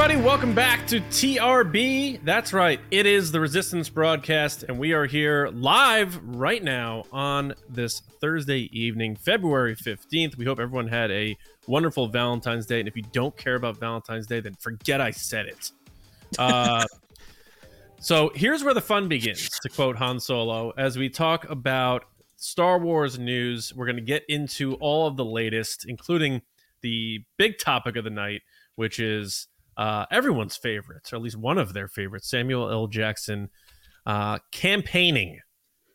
everybody. Welcome back to TRB. That's right. It is the Resistance broadcast, and we are here live right now on this Thursday evening, February 15th. We hope everyone had a wonderful Valentine's Day. And if you don't care about Valentine's Day, then forget I said it. Uh, so here's where the fun begins, to quote Han Solo, as we talk about Star Wars news. We're going to get into all of the latest, including the big topic of the night, which is uh, everyone's favorites, or at least one of their favorites, Samuel L. Jackson, uh, campaigning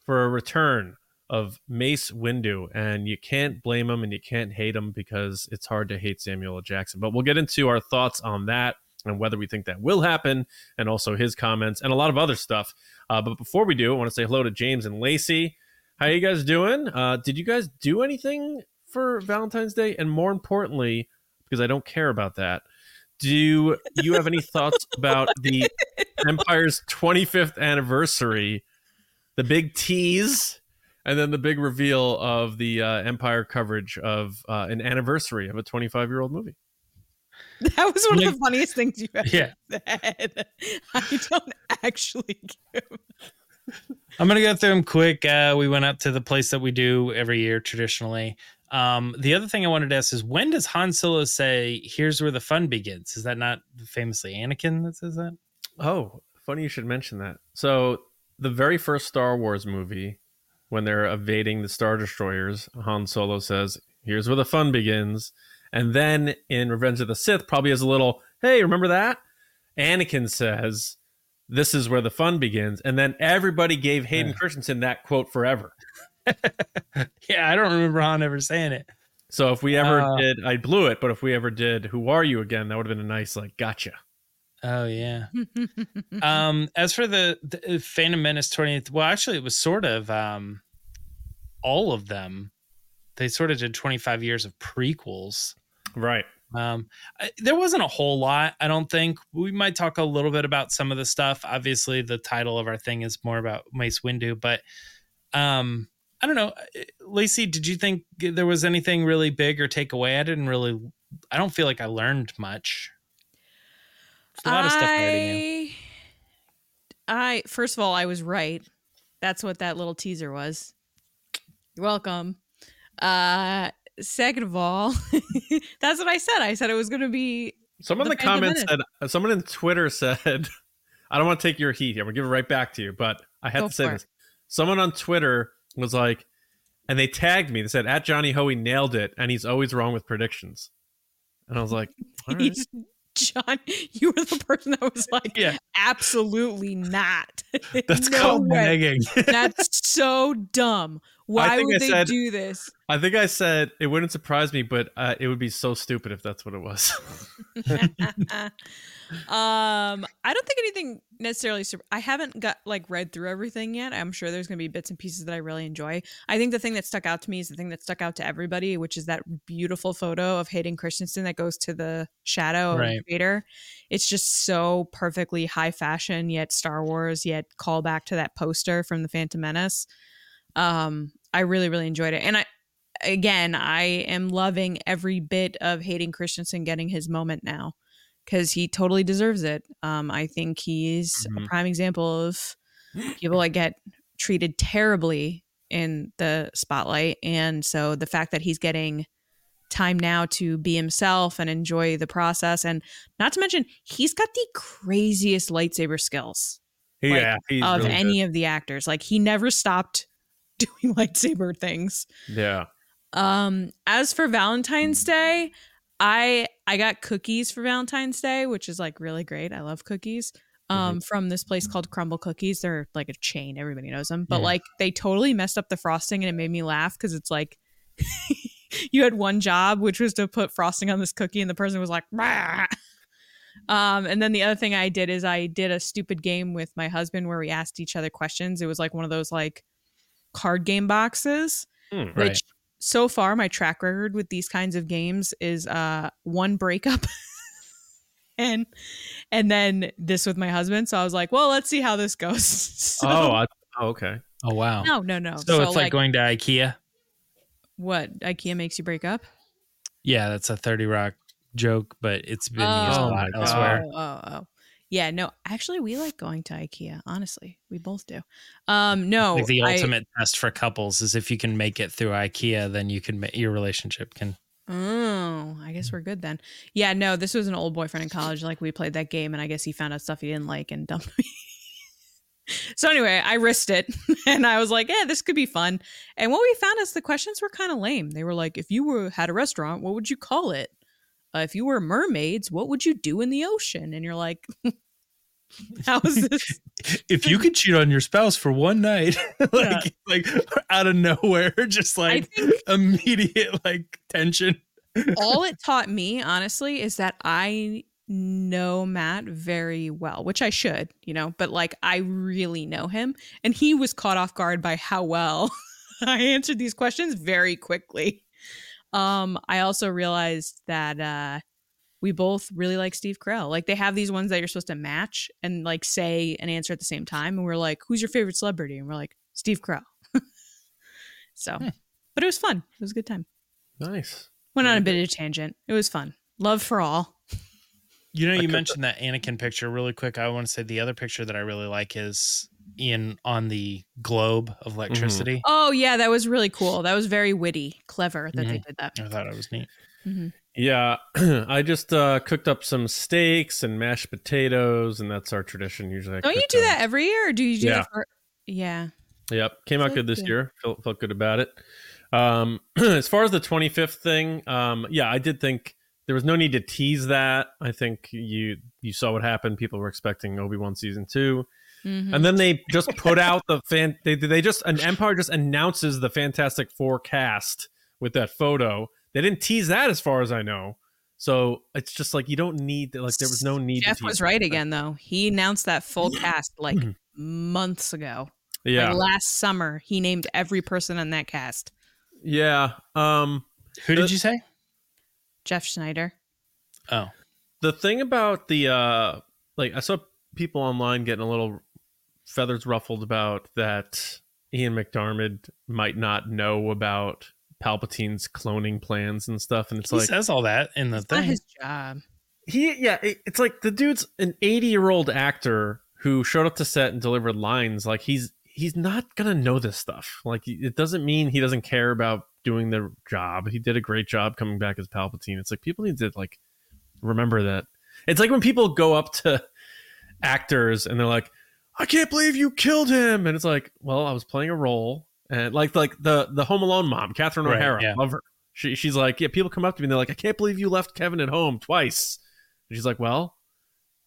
for a return of Mace Windu, and you can't blame him and you can't hate him because it's hard to hate Samuel L. Jackson. But we'll get into our thoughts on that and whether we think that will happen, and also his comments and a lot of other stuff. Uh, but before we do, I want to say hello to James and Lacey. How are you guys doing? Uh, did you guys do anything for Valentine's Day? And more importantly, because I don't care about that, do you have any thoughts about the Empire's 25th anniversary, the big tease, and then the big reveal of the uh, Empire coverage of uh, an anniversary of a 25 year old movie? That was one of the funniest things you ever Yeah. said. I don't actually give. I'm gonna go through them quick. Uh, we went up to the place that we do every year traditionally. Um, the other thing I wanted to ask is when does Han Solo say, "Here's where the fun begins"? Is that not famously Anakin that says that? Oh, funny you should mention that. So, the very first Star Wars movie, when they're evading the Star Destroyers, Han Solo says, Here's where the fun begins. And then in Revenge of the Sith, probably as a little, Hey, remember that? Anakin says, This is where the fun begins. And then everybody gave Hayden Yeah. Christensen that quote forever. Yeah, I don't remember Han ever saying it. So, if we ever Uh. did, I blew it, but if we ever did, Who Are You again, that would have been a nice, like, gotcha. Oh yeah. um, as for the, the Phantom Menace 20th, well, actually, it was sort of um, all of them. They sort of did 25 years of prequels. Right. Um, I- there wasn't a whole lot, I don't think. We might talk a little bit about some of the stuff. Obviously, the title of our thing is more about Mace Windu, but um, I don't know. Lacey, did you think there was anything really big or take away? I didn't really. I don't feel like I learned much. There's a lot of stuff I. I, I first of all, I was right. That's what that little teaser was. You're welcome. Uh, second of all, that's what I said. I said it was going to be. Someone in The the comments said, someone in Twitter said, I don't want to take your heat. Here. I'm going to give it right back to you, but I have Go to say it. this. Someone on Twitter was like, and they tagged me. They said, at Johnny Hoey nailed it, and he's always wrong with predictions. And I was like, right. He's, John, you were the person that was like, Yeah. absolutely not. That's No called way. nagging. That's so dumb. Why would I they said- do this? I think I said it wouldn't surprise me, but uh, it would be so stupid if that's what it was. um, I don't think anything necessarily. Sur- I haven't got like read through everything yet. I'm sure there's going to be bits and pieces that I really enjoy. I think the thing that stuck out to me is the thing that stuck out to everybody, which is that beautiful photo of Hayden Christensen that goes to the shadow Right. of Vader. It's just so perfectly high fashion, yet Star Wars, yet call back to that poster from the Phantom Menace. Um, I really, really enjoyed it, and I. Again, I am loving every bit of Hayden Christensen getting his moment now because he totally deserves it. Um, I think he's Mhm. a prime example of people that get treated terribly in the spotlight. And so the fact that he's getting time now to be himself and enjoy the process, and not to mention, he's got the craziest lightsaber skills yeah, he's of really any of the actors. Like he never stopped doing lightsaber things. Yeah. Um, as for Valentine's Day, I I got cookies for Valentine's Day, which is like really great. I love cookies. Um, from this place called Crumbl Cookies. They're like a chain. Everybody knows them. But Yeah. like they totally messed up the frosting and it made me laugh because it's like you had one job, which was to put frosting on this cookie, and the person was like, "Rah." Um, and then the other thing I did is I did a stupid game with my husband where we asked each other questions. It was like one of those like card game boxes Hmm. Right. Which so far my track record with these kinds of games is uh one breakup and and then this with my husband so i was like well let's see how this goes so, oh, I, oh, okay. Oh wow. no no no So, it's like, going to IKEA. what ikea makes you break up Yeah, that's a 30 Rock joke, but it's been Oh, used a Oh lot my elsewhere. Oh, oh, oh. Yeah, no, actually, we like going to IKEA. Honestly, we both do. Um, no, like the I- ultimate test for couples is if you can make it through IKEA, then you can your relationship can. Oh, I guess we're good then. Yeah, no, this was an old boyfriend in college. Like we played that game, and I guess he found out stuff he didn't like and dumped me. so anyway, I risked it, and I was like, "Yeah, this could be fun." And what we found is the questions were kind of lame. They were like, "If you were had a restaurant, what would you call it? Uh, if you were mermaids, what would you do in the ocean?" And you're like, "How is this?" If you could cheat on your spouse for one night, like like out of nowhere, just like immediate like tension. all it taught me, honestly, is that I know Matt very well, which I should, you know, but like I really know him. And he was caught off guard by how well I answered these questions very quickly. Um, I also realized that uh we both really like Steve Carell. Like they have these ones that you're supposed to match and like say an answer at the same time. And we're like, who's your favorite celebrity? And we're like, Steve Carell. so Hmm. but it was fun. It was a good time. Nice. Went on a bit of a tangent. It was fun. Love for all. You know, you mentioned that Anakin picture really quick. I want to say the other picture that I really like is Ian on the globe of electricity. Oh yeah, that was really cool. That was very witty, clever that they mm-hmm. did that. I thought it was neat. Mm-hmm. Yeah, I just uh, cooked up some steaks and mashed potatoes, and that's our tradition. Usually, I Don't you do them. that every year, or do you do Yeah. that for? Yeah. Yep, came out good this good. year. Felt felt good about it. Um, as far as the 25th thing, um, yeah, I did think there was no need to tease that. I think you you saw what happened. People were expecting Obi Wan season two, Mhm. and then they just put out the fan. They they just an Empire just announces the Fantastic Four cast with that photo. They didn't tease that, as far as I know. So it's just like you don't need like there was no need. to Jeff tease was that. right again, though. He announced that full cast like months ago. Yeah, Like last summer, he named every person on that cast. yeah. Um, Who did you say? Jeff Sneider. Oh, the thing about the uh like i saw people online getting a little feathers ruffled about that ian mcdiarmid might not know about palpatine's cloning plans and stuff and it's he like says all that in the It's not thing. his job. he yeah it- it's like the dude's an 80 year old actor who showed up to set and delivered lines like he's he's not gonna know this stuff. Like it doesn't mean he doesn't care about doing the job. He did a great job coming back as palpatine. It's like people need to like remember that. It's like when people go up to actors and they're like i can't believe you killed him. And it's like well i was playing a role and like like the the home alone mom catherine Right, o'hara yeah. love her she, she's like yeah people come up to me and they're like i can't believe you left kevin at home twice and she's like well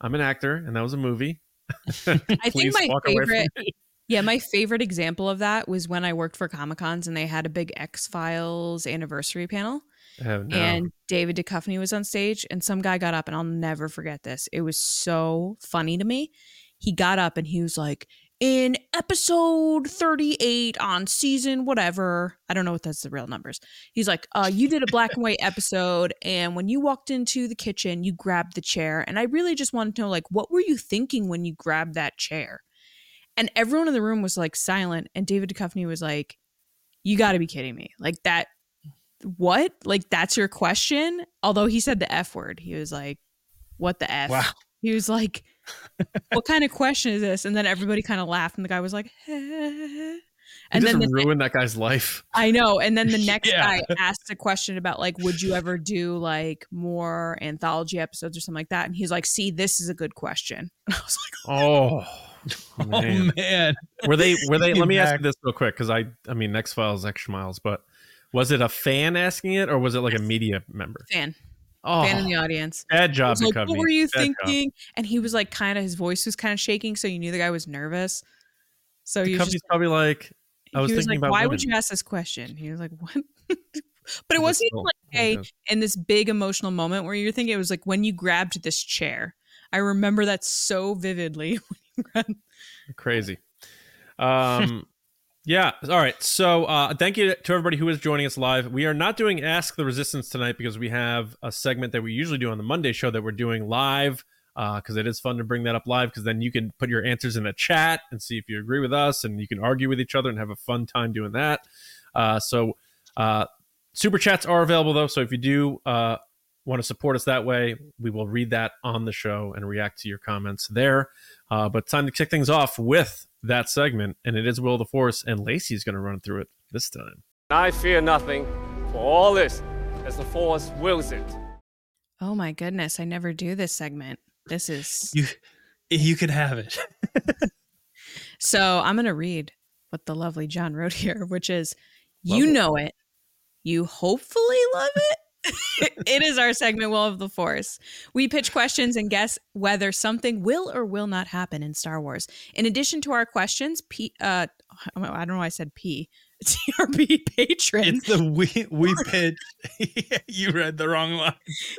i'm an actor and that was a movie I think my walk away from favorite. Yeah, my favorite example of that was when I worked for Comic Cons and they had a big X Files anniversary panel. Oh, no. and David Duchovny was on stage, and some guy got up, and I'll never forget this. It was so funny to me. He got up and he was like, "In episode thirty-eight on season whatever, I don't know what that's the real numbers." He's like, "Uh, you did a black and white episode, and when you walked into the kitchen, you grabbed the chair, and I really just wanted to know, like, what were you thinking when you grabbed that chair?" And everyone in the room was like silent, and David Duchovny was like, "You got to be kidding me! Like that." what? Like that's your question? Although he said the F word. He was like, what the F? Wow. He was like, what kind of question is this? And then everybody kind of laughed and the guy was like, "Eh." and just then the, ruined that guy's life I know. And then the next Yeah. guy asked a question about like, would you ever do like more anthology episodes or something like that? And he's like, see, this is a good question. And I was like, oh Oh man. man, were they were they let me me ask you this real quick because i i mean x files extra miles but was it a fan asking it or was it like a media member fan, oh fan in the audience. bad job was like, what were you Bad job. thinking? And he was like, kind of, his voice was kind of shaking, so you knew the guy was nervous. So you Duchovny's just probably like I was he was thinking like, about why would you ask this question? He was like, what? but it wasn't even like oh, a in this big emotional moment where you're thinking it was like when you grabbed this chair. I remember that so vividly. when you grabbed- crazy um yeah all right. So uh thank you to everybody who is joining us live. We are not doing ask the resistance tonight because we have a segment that we usually do on the monday show that we're doing live because it is fun to bring that up live because then you can put your answers in the chat and see if you agree with us and you can argue with each other and have a fun time doing that. Uh so uh super chats are available though. So if you do uh want to support us that way, we will read that on the show and react to your comments there. Uh, but time to kick things off with that segment, and it is Will of the Force, and Lacey's going to run through it this time. I fear nothing, for all this as the Force wills it. Oh my goodness, I never do this segment. This is You you could have it. so I'm gonna read what the lovely John wrote here, which is Love you it. know it. You hopefully love it. it is our segment Will of the Force. We pitch questions and guess whether something will or will not happen in Star Wars. In addition to our questions, P uh I don't know why I said P. TRB patrons It's the we we pitch. you read the wrong line.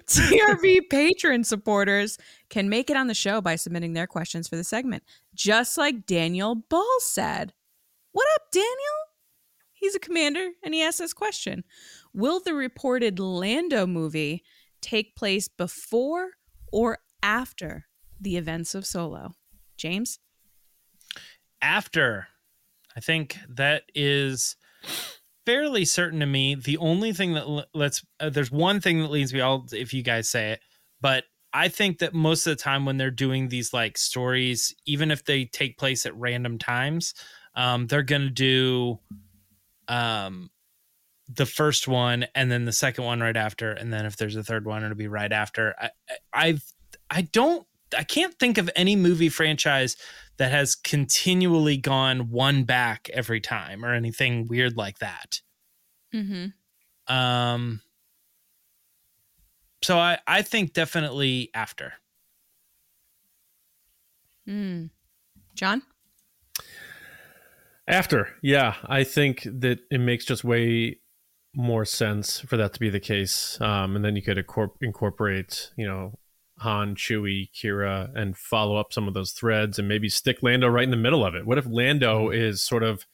TRB patron supporters can make it on the show by submitting their questions for the segment, just like Daniel Ball said. What up, Daniel? He's a commander and he asked this question Will the reported Lando movie take place before or after the events of Solo? James? After, I think that is fairly certain to me. The only thing that lets uh, there's one thing that leads me all if you guys say it, but I think that most of the time when they're doing these like stories, even if they take place at random times, um, they're gonna do um the first one and then the second one right after, and then if there's a third one, it'll be right after. I, I I've I don't I can't think of any movie franchise that has continually gone one back every time or anything weird like that. Mm-hmm. Um so I I think definitely after. Mm. John? After, yeah, I think that it makes just way more sense for that to be the case. Um, and then you could incorpor- incorporate, you know, Han, Chewie, Qi'ra, and follow up some of those threads, and maybe stick Lando right in the middle of it. What if Lando is sort of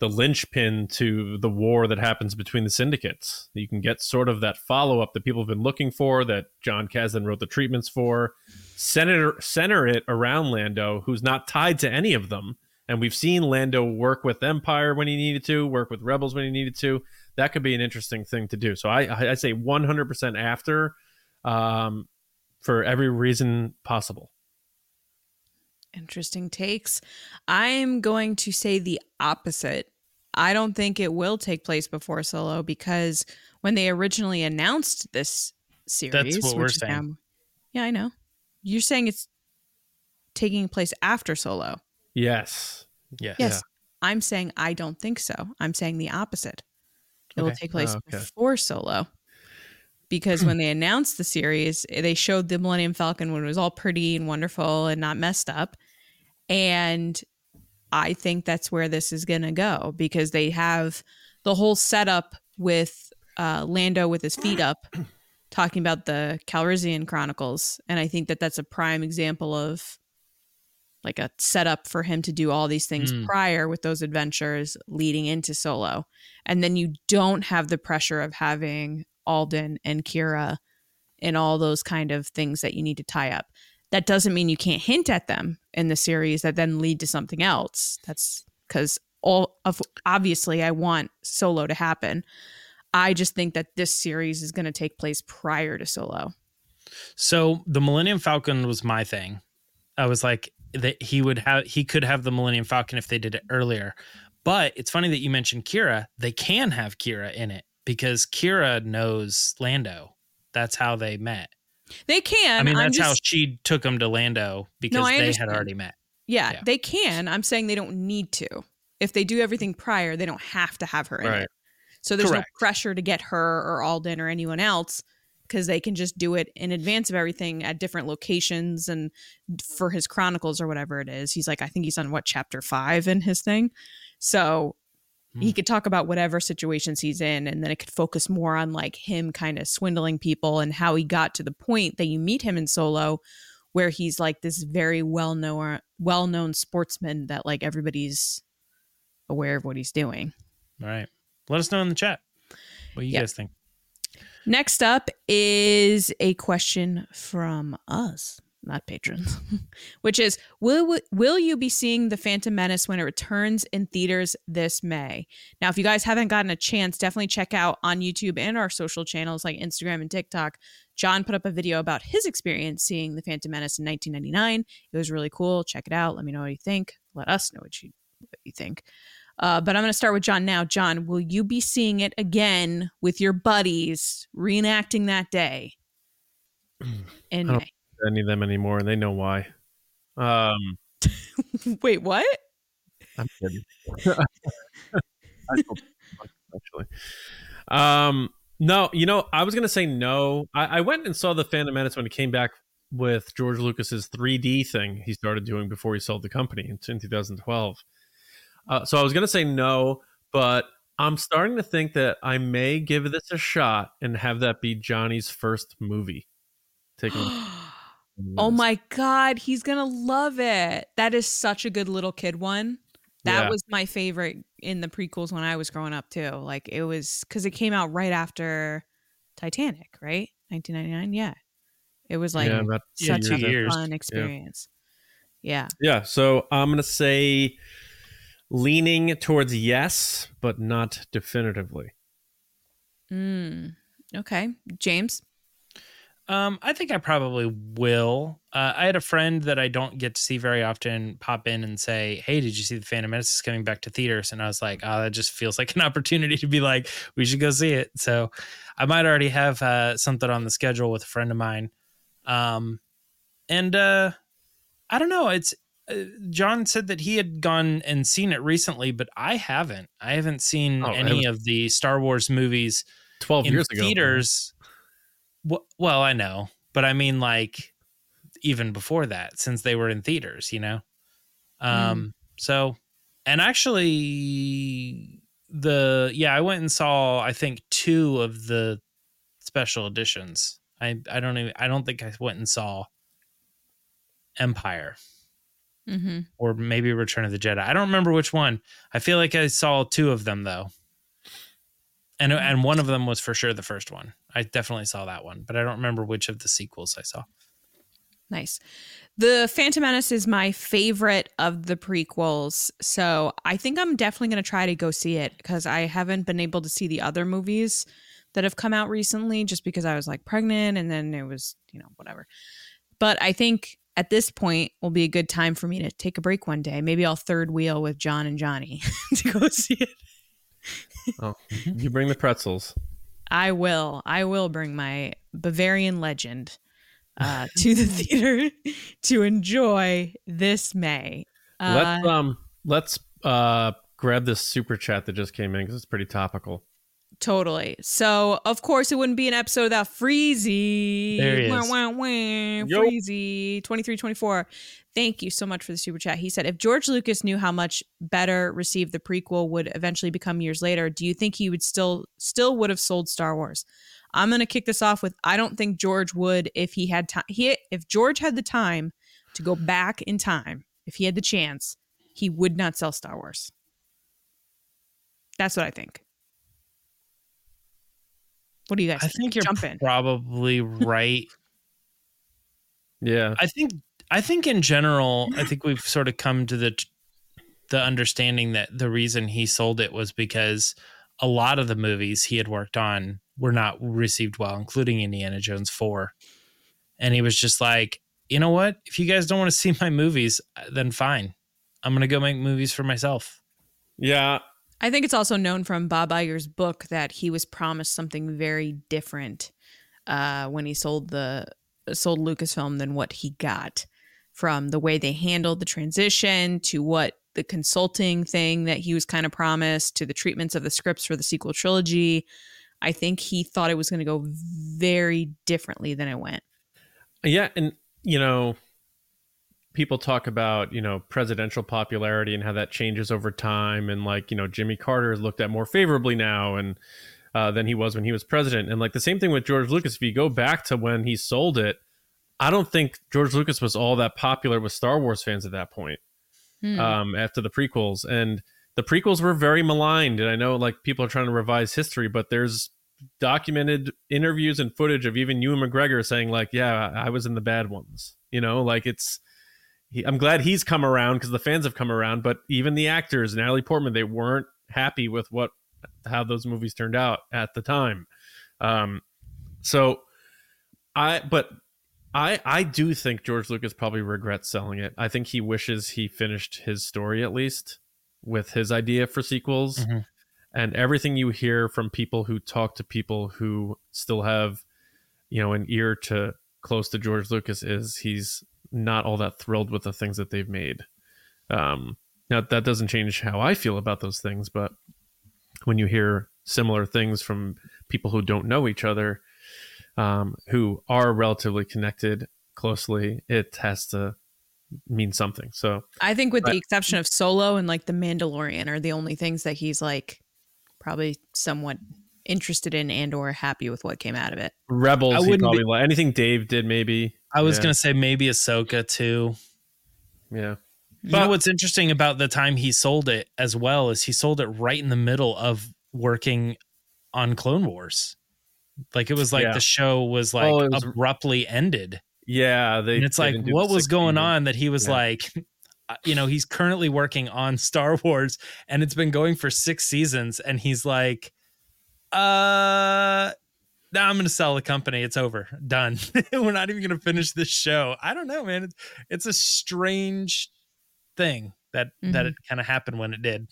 the linchpin to the war that happens between the syndicates? You can get sort of that follow up that people have been looking for, that Jon Kasdan wrote the treatments for. Center center it around Lando, who's not tied to any of them. And we've seen Lando work with Empire when he needed to, work with Rebels when he needed to. That could be an interesting thing to do. So I I say 100% after, um, for every reason possible. Interesting takes. I'm going to say the opposite. I don't think it will take place before Solo because when they originally announced this series, that's what we're which is saying. now- yeah, I know. You're saying it's taking place after Solo. Yes. Yes. Yes. I'm saying I don't think so. I'm saying the opposite. It will take place Oh, okay. before Solo. Because when they announced the series, they showed the Millennium Falcon when it was all pretty and wonderful and not messed up. And I think that's where this is going to go because they have the whole setup with uh, Lando with his feet up talking about the Calrissian Chronicles. And I think that that's a prime example of like a setup for him to do all these things Mm. prior with those adventures leading into Solo. And then you don't have the pressure of having Alden and Qi'ra and all those kind of things that you need to tie up. That doesn't mean you can't hint at them in the series that then lead to something else. That's because all of obviously I want Solo to happen. I just think that this series is going to take place prior to Solo. So the Millennium Falcon was my thing. I was like that he would have he could have the Millennium Falcon if they did it earlier. But it's funny that you mentioned Qi'ra. They can have Qi'ra in it because Qi'ra knows Lando. That's how they met. They can. I mean, that's how she took him to Lando because I they had already met. Yeah, Yeah. they can. I'm saying they don't need to. If they do everything prior, they don't have to have her in Right. it. So there's Correct. no pressure to get her or Alden or anyone else because they can just do it in advance of everything at different locations and for his chronicles or whatever it is. He's like, I think he's on what chapter five in his thing. So he Hmm. could talk about whatever situations he's in and then it could focus more on like him kind of swindling people and how he got to the point that you meet him in solo where he's like this very well known well known sportsman that like everybody's aware of what he's doing. All right. Let us know in the chat what you Yep. guys think. Next up is a question from us, not patrons, which is will will you be seeing the Phantom Menace when it returns in theaters this May? Now, if you guys haven't gotten a chance, definitely check out on YouTube and our social channels like Instagram and TikTok John put up a video about his experience seeing The Phantom Menace in 1999. It was really cool. Check it out. Let me know what you think. Let us know what you what you think. Uh, but I'm going to start with John now. John, will you be seeing it again with your buddies, reenacting that day in I don't- Any of them anymore, and they know why. Um, Wait, what? I'm kidding. Actually. Um, no, you know, I was gonna say no. I, I went and saw the Phantom Menace when it came back with George Lucas's 3D thing he started doing before he sold the company in, in 2012. Uh, so I was gonna say no, but I'm starting to think that I may give this a shot and have that be Johnny's first movie. Taking oh my god, he's gonna love it. That is such a good little kid one. That Yeah. was my favorite in the prequels when I was growing up too. Like it was because it came out right after Titanic, right? 1999. Yeah, it was like yeah, about such two a years. fun experience. Yeah. Yeah, so I'm gonna say leaning towards yes, but not definitively. Mm. Okay, James. Um, I think I probably will. Uh, I had a friend that I don't get to see very often pop in and say, "Hey, did you see the Phantom Menace is coming back to theaters?" And I was like, "Oh, that just feels like an opportunity to be like, we should go see it." So, I might already have uh, something on the schedule with a friend of mine. Um, and uh, I don't know. It's John said that he had gone and seen it recently, but I haven't. I haven't seen Oh, any of the Star Wars movies Twelve in years ago, theaters. Wh- Well, I know, but I mean, like even before that, since they were in theaters, you know. Um. So, and actually, the yeah, I went and saw I think two of the special editions. I I don't even I don't think I went and saw Empire Mm-hmm. or maybe Return of the Jedi. I don't remember which one. I feel like I saw two of them though. And and one of them was for sure the first one. I definitely saw that one, but I don't remember which of the sequels I saw. Nice. The Phantom Menace is my favorite of the prequels. So I think I'm definitely going to try to go see it because I haven't been able to see the other movies that have come out recently just because I was like pregnant and then it was, you know, whatever. But I think at this point will be a good time for me to take a break one day. Maybe I'll third wheel with John and Johnny to go see it. Oh, you bring the pretzels. I will. I will bring my Bavarian legend uh, to the theater to enjoy this May. Uh, let's um, let's uh, grab this super chat that just came in because it's pretty topical. Totally. So, of course, it wouldn't be an episode without Freezy. There he is. wah, wah. Yo. Freezy, 2324. Thank you so much for the super chat. He said, if George Lucas knew how much better received the prequel would eventually become years later, do you think he would still still would have sold Star Wars? I'm gonna kick this off with I don't think George would if he had time. He if George had the time to go back in time, if he had the chance, he would not sell Star Wars. That's what I think. What do you guys? I think you're Jump in. probably right. Yeah, I think I think in general, I think we've sort of come to the the understanding that the reason he sold it was because a lot of the movies he had worked on were not received well, including Indiana Jones 4. And he was just like, "You know what? If you guys don't want to see my movies, uh, then fine. I'm going to go make movies for myself." yeah. I think it's also known from Bob Iger's book that he was promised something very different uh, when he sold the sold Lucasfilm than what he got from the way they handled the transition to what the consulting thing that he was kind of promised to the treatments of the scripts for the sequel trilogy. I think he thought it was going to go very differently than it went. Yeah, and you know, people talk about you know presidential popularity and how that changes over time, and like you know Jimmy Carter is looked at more favorably now, and uh, than he was when he was president, and like the same thing with George Lucas. If you go back to when he sold it, I don't think George Lucas was all that popular with Star Wars fans at that point. Hmm. Um, after the prequels, and the prequels were very maligned, and I know like people are trying to revise history, but there's documented interviews and footage of even Ewan McGregor saying like, "Yeah, I was in the bad ones." You know, like it's. He, I'm glad he's come around because the fans have come around, but even the actors, Natalie Portman, they weren't happy with what how those movies turned out at the time. Um, so I but I I do think George Lucas probably regrets selling it. I think he wishes he finished his story at least with his idea for sequels. Mhm. And everything you hear from people who talk to people who still have, you know, an ear to close to George Lucas is he's not all that thrilled with the things that they've made. Um, now that doesn't change how I feel about those things, but when you hear similar things from people who don't know each other, um, who are relatively connected closely, it has to mean something. So I think, with But- the exception of Solo and like The Mandalorian, are the only things that he's like probably somewhat interested in and or happy with what came out of it. Rebels, I he wouldn't be- like anything Dave did, maybe. I was Yeah. gonna say maybe Ahsoka too. Yeah, You But- know what's interesting about the time he sold it as well is he sold it right in the middle of working on Clone Wars. Like it was like Yeah. the show was like Oh, was- abruptly ended. yeah. They, and it's they like what was going one. on that he was Yeah. like uh, you know he's currently working on star wars and it's been going for six seasons and he's like uh now i'm gonna sell the company it's over done we're not even gonna finish this show i don't know man it's, it's a strange thing that that Mhm. it kind of happened when it did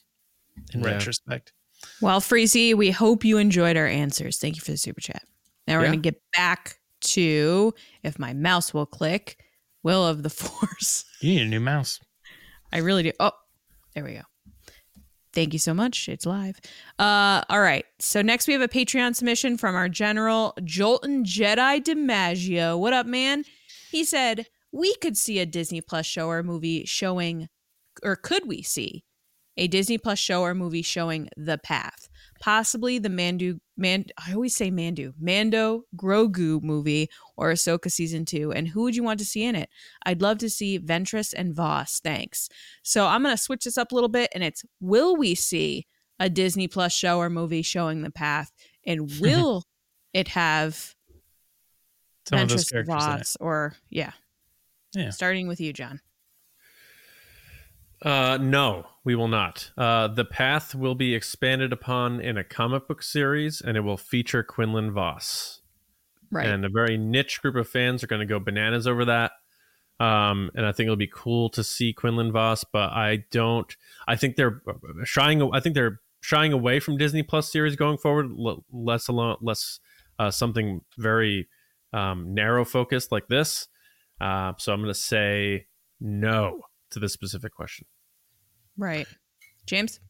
in Yeah. retrospect Well, Freezy, we hope you enjoyed our answers. Thank you for the super chat. Now we're Yeah. going to get back to, if my mouse will click, Will of the Force. you need a new mouse I really do. Oh, there we go. Thank you so much. It's live. Uh, all right. So next we have a Patreon submission from our general Jolton Jedi DiMaggio. What up, man? He said we could see a Disney Plus show or movie showing, or could we see a Disney Plus show or movie showing The Path, possibly the Mandu Man. I always say Mandu Mando Grogu movie or Ahsoka season two. And who would you want to see in it? I'd love to see Ventress and Vos. Thanks. So I'm going to switch this up a little bit and it's will we see a Disney Plus show or movie showing the path? And will it have some of those Ventress characters. Vos or, yeah. Yeah. Starting with you, John. Uh, no, we will not. Uh, the path will be expanded upon in a comic book series, and it will feature Quinlan Vos. Right. And a very niche group of fans are going to go bananas over that. Um, and I think it'll be cool to see Quinlan Vos, but I don't. I think they're shying. I think they're shying away from Disney Plus series going forward. l- Less alone, less uh, something very um, narrow focused like this. Uh, so I'm going to say no to this specific question. right. James?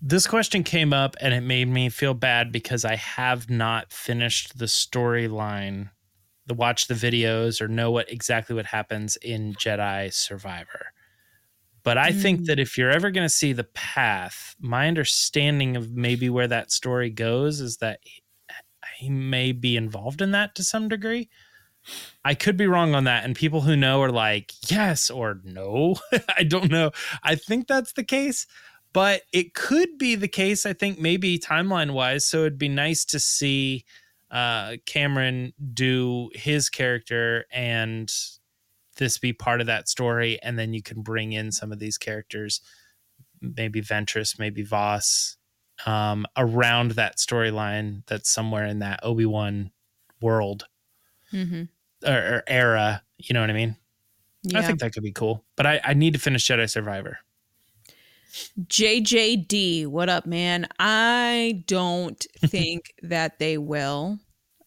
this question came up and it made me feel bad because I have not finished the storyline, the watch the videos or know what exactly what happens in Jedi Survivor. But I think Mm. that if you're ever going to see the path, my understanding of maybe where that story goes is that he, he may be involved in that to some degree. I could be wrong on that. And people who know are like, yes or no. I don't know. I think that's the case but it could be the case i think maybe timeline wise so it'd be nice to see uh cameron do his character and this be part of that story and then you can bring in some of these characters maybe ventress maybe vos um around that storyline that's somewhere in that obi-wan world Mm-hmm. Or, or era you know what i mean Yeah. i think that could be cool but i i need to finish jedi survivor JJD, what up, man? I don't think that they will.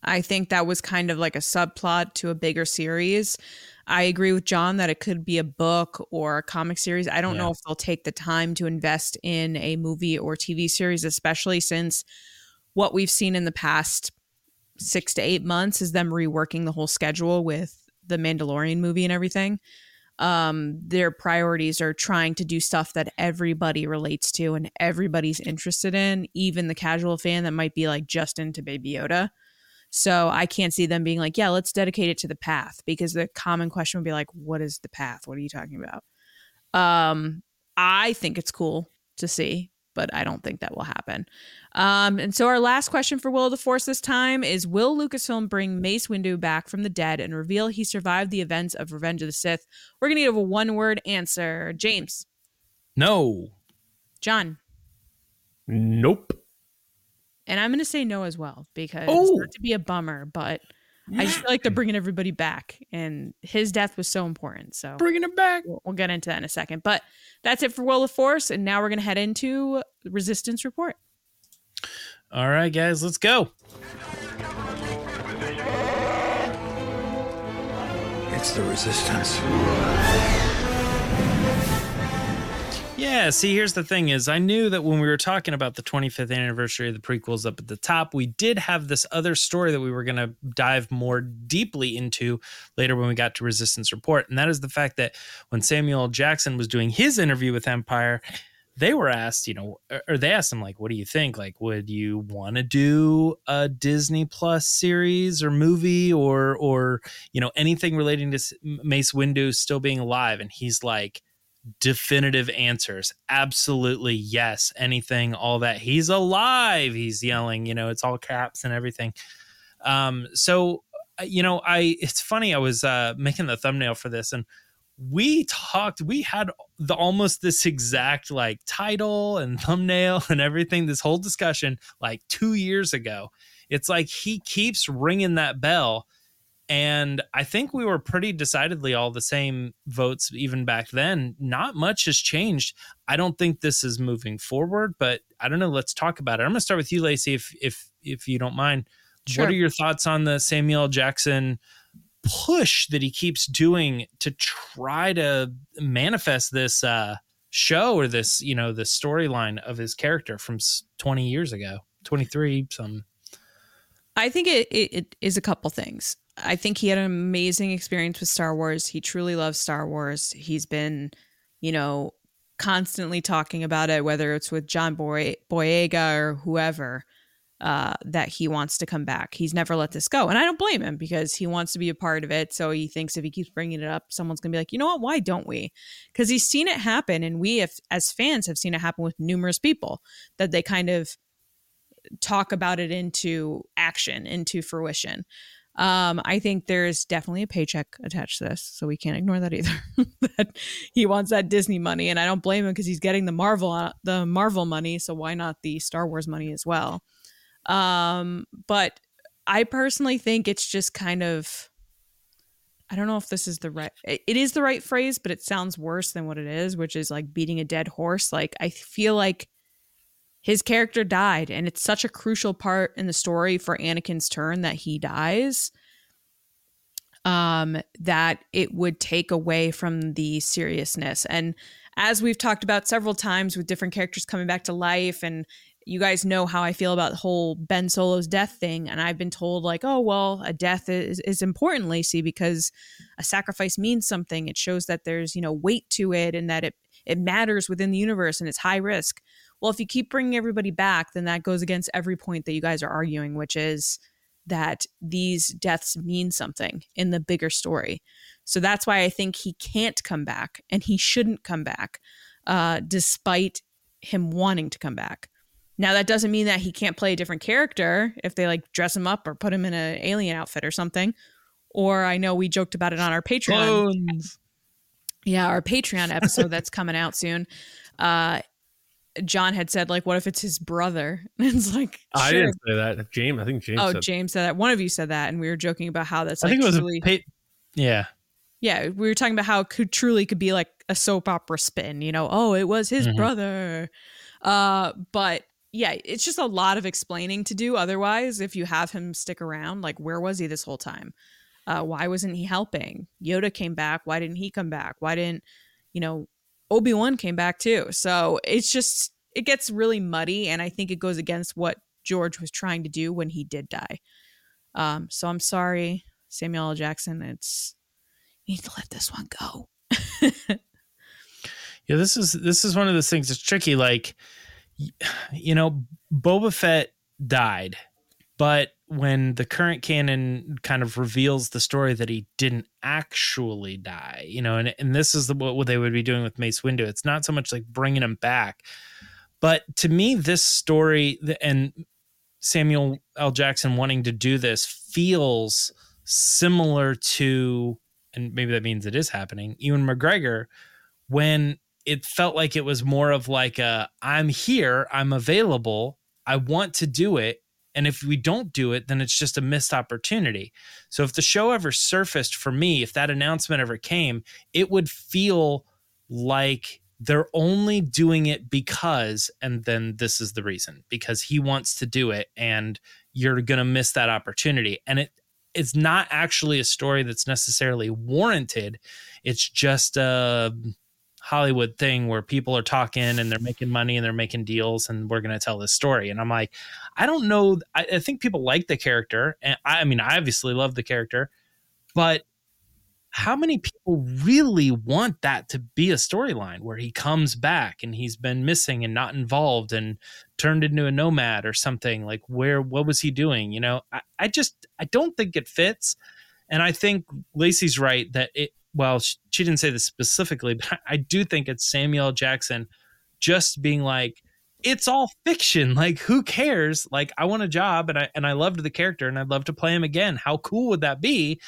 I think that was kind of like a subplot to a bigger series. I agree with John that it could be a book or a comic series. I don't know if they'll take the time to invest in a movie or TV series, especially since what we've seen in the past six to eight months is them reworking the whole schedule with the Mandalorian movie and everything. Um their priorities are trying to do stuff that everybody relates to and everybody's interested in even the casual fan that might be like just into baby yoda. So i can't see them being like yeah let's dedicate it to the path because the common question would be like what is the path? What are you talking about? Um i think it's cool to see but i don't think that will happen. Um and so our last question for will of the force this time is will lucasfilm bring mace windu back from the dead and reveal he survived the events of revenge of the sith? We're gonna give a one word answer. James? No. John? Nope. and i'm gonna say no as well because Oh. not to be a bummer but I just feel like they're bringing everybody back, and his death was so important. So Bringing it back. we'll, we'll get into that in a second. But that's it for Will of Force, and now we're gonna head into Resistance Report. All right, guys, let's go. It's the resistance. Yeah, see, here's the thing is I knew that when we were talking about the 25th anniversary of the prequels up at the top, we did have this other story that we were going to dive more deeply into later when we got to Resistance Report. And that is the fact that when Samuel Jackson was doing his interview with Empire, they were asked, you know, or- they asked him, like, what do you think? Like, would you want to do a Disney Plus series or movie or, or, you know, anything relating to Mace Windu still being alive? And he's like, definitive answers. Absolutely yes. Anything, all that. He's alive. He's yelling, you know, it's all caps and everything. Um, so uh, you know, I it's funny, I was uh making the thumbnail for this and we talked, we had the almost this exact like title and thumbnail and everything, this whole discussion like two years ago. It's like he keeps ringing that bell and I think we were pretty decidedly all the same votes even back then. Not much has changed. I don't think this is moving forward, but I don't know. Let's talk about it. I'm gonna start with you, Lacey, if if if you don't mind. Sure. What are your thoughts on the Samuel Jackson push that he keeps doing to try to manifest this uh show or this, you know, the storyline of his character from 20 years ago, 23 some I think it, it, it is a couple things. I think he had an amazing experience with Star Wars. He truly loves Star Wars. He's been, you know, constantly talking about it, whether it's with John Boy- Boyega or whoever, uh, that he wants to come back. He's never let this go. And I don't blame him because he wants to be a part of it. So he thinks if he keeps bringing it up, someone's going to be like, you know what? Why don't we? Because he's seen it happen. And we, if, as fans, have seen it happen with numerous people that they kind of talk about it into action, into fruition. Um, I think there's definitely a paycheck attached to this, so we can't ignore that either. that he wants that Disney money, and I don't blame him because he's getting the Marvel uh, the Marvel money, so why not the Star Wars money as well? Um, but I personally think it's just kind of I don't know if this is the right it it is the right phrase, but it sounds worse than what it is, which is like beating a dead horse. Like I feel like his character died and it's such a crucial part in the story for Anakin's turn that he dies um that it would take away from the seriousness. And as we've talked about several times with different characters coming back to life and you guys know how I feel about the whole Ben Solo's death thing and I've been told like oh well a death is, is important Lacey because a sacrifice means something. It shows that there's you know weight to it and that it it matters within the universe and it's high risk well, if you keep bringing everybody back, then that goes against every point that you guys are arguing, which is that these deaths mean something in the bigger story. So that's why I think he can't come back and he shouldn't come back, uh, despite him wanting to come back. Now, that doesn't mean that he can't play a different character if they like dress him up or put him in an alien outfit or something. Or I know we joked about it on our Patreon. Yeah, our Patreon episode that's coming out soon. Uh, John had said like, "What if it's his brother?" And it's like, I didn't say that. James, I think James Oh, said James said that. One of you said that, and we were joking about how that's I like think it was truly, a pa- yeah. yeah, we were talking about how it could truly could be like a soap opera spin. You know, oh, it was his Mhm. brother. Uh, but yeah, it's just a lot of explaining to do. Otherwise, if you have him stick around, like, where was he this whole time? Uh, why wasn't he helping? Yoda came back. Why didn't he come back? Why didn't you know Obi Wan came back too? So it's just it gets really muddy, and I think it goes against what George was trying to do when he did die. Um, so I'm sorry, Samuel L. Jackson. It's you need to let this one go. Yeah, this is this is one of those things that's tricky. Like, you know, Boba Fett died, but when the current canon kind of reveals the story that he didn't actually die, you know, and and this is the, what they would be doing with Mace Windu. It's not so much like bringing him back, but to me, this story and Samuel L. Jackson wanting to do this feels similar to, and maybe that means it is happening. Ewan McGregor when it felt like it was more of like a I'm here, I'm available, I want to do it. And if we don't do it, then it's just a missed opportunity. So if the show ever surfaced for me, if that announcement ever came, it would feel like they're only doing it because, and then this is the reason because he wants to do it and you're going to miss that opportunity. And it, it's not actually a story that's necessarily warranted. It's just a Hollywood thing where people are talking and they're making money and they're making deals and we're going to tell this story. And I'm like, I don't know. I, I think people like the character. And I, I mean, I obviously love the character, but how many people really want that to be a storyline where he comes back and he's been missing and not involved and turned into a nomad or something like where what was he doing you know i, I just i don't think it fits and i think lacey's right that it well she, didn't say this specifically but i do think it's samuel jackson just being like it's all fiction. Like who cares? Like i want a job and i and i loved the character and i'd love to play him again. How cool would that be?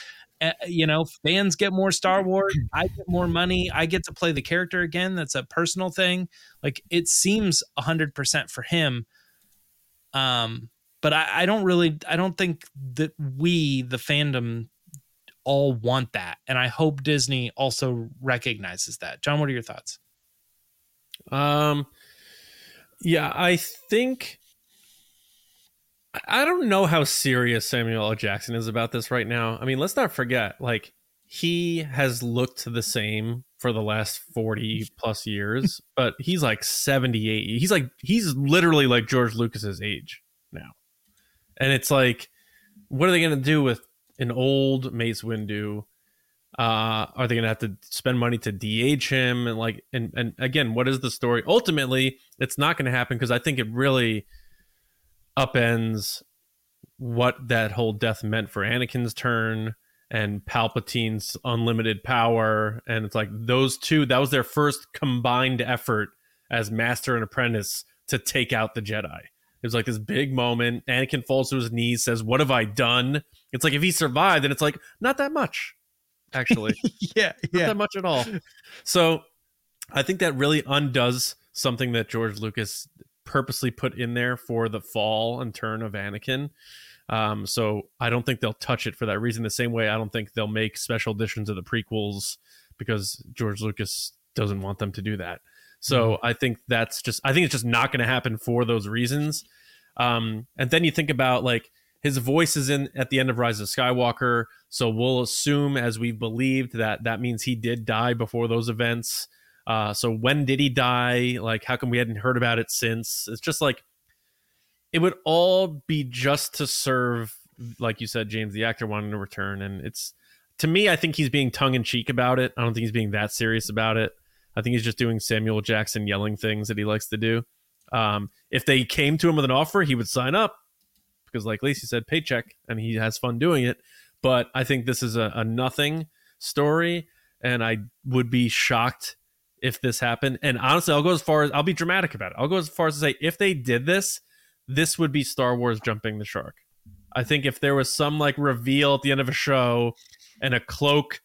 Uh, you know fans get more star wars i get more money i get to play the character again. That's a personal thing. Like it seems 100% for him. Um but I, I don't really i don't think that we the fandom all want that and i hope disney also recognizes that john what are your thoughts Um, yeah, I think I don't know how serious Samuel L. Jackson is about this right now. I mean, let's not forget, like he has looked the same for the last 40 plus years, but he's like 78. He's like he's literally like George Lucas's age now. And it's like what are they going to do with an old Mace Windu? Uh, are they going to have to spend money to DH him and like and and again, what is the story? Ultimately, it's not going to happen because I think it really upends what that whole death meant for Anakin's turn and Palpatine's unlimited power. And it's like those two, that was their first combined effort as master and apprentice to take out the Jedi. It was like this big moment. Anakin falls to his knees, says, What have I done? It's like if he survived, then it's like, not that much, actually. yeah not that much at all. So I think that really undoes something that George Lucas purposely put in there for the fall and turn of Anakin. Um, so I don't think they'll touch it for that reason. The same way I don't think they'll make special editions of the prequels because George Lucas doesn't want them to do that. So I think that's just I think it's just not going to happen for those reasons. Um, and then you think about like his voice is in at the end of Rise of Skywalker, so we'll assume as we've believed that that means he did die before those events. Uh, so when did he die? Like, how come we hadn't heard about it since? It's just like it would all be just to serve, like you said, James, the actor wanting to return, and it's to me, I think he's being tongue in cheek about it. I don't think he's being that serious about it. I think he's just doing Samuel Jackson yelling things that he likes to do. Um, if they came to him with an offer, he would sign up because, like Lacey said, paycheck, and he has fun doing it. But I think this is a, a nothing story, and I would be shocked if this happened. And honestly, I'll go as far as I'll be dramatic about it. I'll go as far as to say if they did this, this would be Star Wars jumping the shark. I think if there was some like reveal at the end of a show and a cloak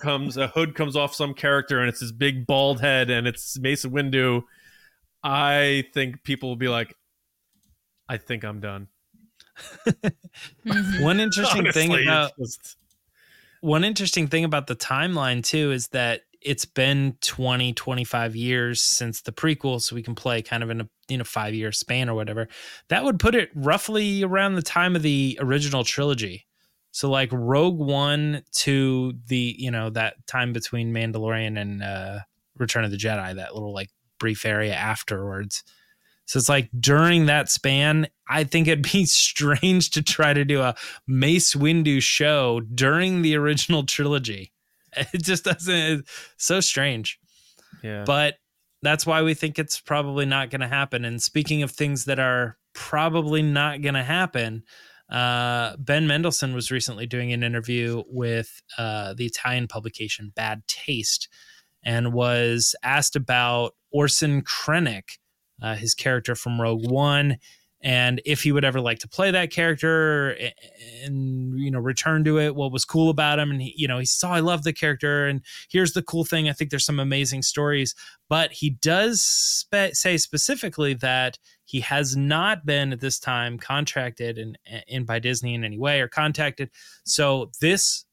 comes, a hood comes off some character and it's his big bald head and it's Mace Windu, I think people will be like, I think I'm done. Mhm. one interesting thing about just- one interesting thing about the timeline too is that it's been 20 25 years since the prequel so we can play kind of in a you know 5 year span or whatever that would put it roughly around the time of the original trilogy so like rogue one to the you know that time between mandalorian and uh return of the jedi that little like brief area afterwards so it's like during that span, I think it'd be strange to try to do a Mace Windu show during the original trilogy. It just doesn't. So strange. yeah. But that's why we think it's probably not going to happen. And speaking of things that are probably not going to happen, uh, Ben Mendelsohn was recently doing an interview with uh, the Italian publication Bad Taste and was asked about Orson Krennic, uh, his character from Rogue One, and if he would ever like to play that character and, and you know return to it what was cool about him. And he, you know he saw i love the character and here's the cool thing. I think there's some amazing stories. But he does spe- say specifically that he has not been at this time contracted in, in by disney in any way or contacted so this